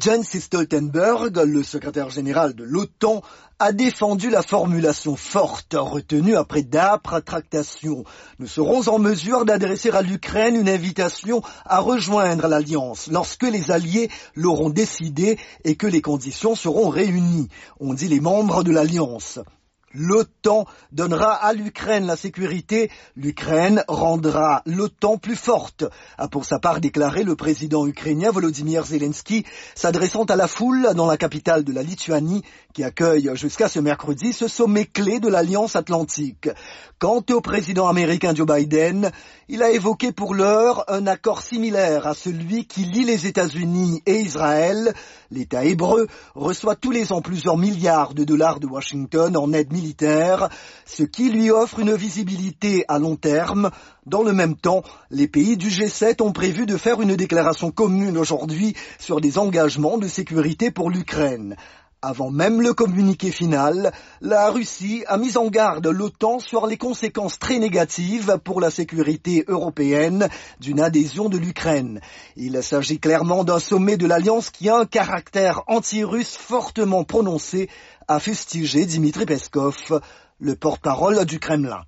Jens Stoltenberg, le secrétaire général de l'OTAN, a défendu la formulation forte retenue après d'âpres tractations. Nous serons en mesure d'adresser à l'Ukraine une invitation à rejoindre l'Alliance lorsque les alliés l'auront décidé et que les conditions seront réunies, ont dit les membres de l'Alliance. L'OTAN donnera à l'Ukraine la sécurité, l'Ukraine rendra l'OTAN plus forte, a pour sa part déclaré le président ukrainien Volodymyr Zelensky, s'adressant à la foule dans la capitale de la Lituanie, qui accueille jusqu'à ce mercredi ce sommet clé de l'Alliance Atlantique. Quant au président américain Joe Biden, il a évoqué pour l'heure un accord similaire à celui qui lie les États-Unis et Israël. L'État hébreu reçoit tous les ans plusieurs milliards de dollars de Washington en aide militaire, ce qui lui offre une visibilité à long terme. Dans le même temps, les pays du G7 ont prévu de faire une déclaration commune aujourd'hui sur des engagements de sécurité pour l'Ukraine. Avant même le communiqué final, la Russie a mis en garde l'OTAN sur les conséquences très négatives pour la sécurité européenne d'une adhésion de l'Ukraine. Il s'agit clairement d'un sommet de l'Alliance qui a un caractère anti-russe fortement prononcé, a fustigé Dimitri Peskov, le porte-parole du Kremlin.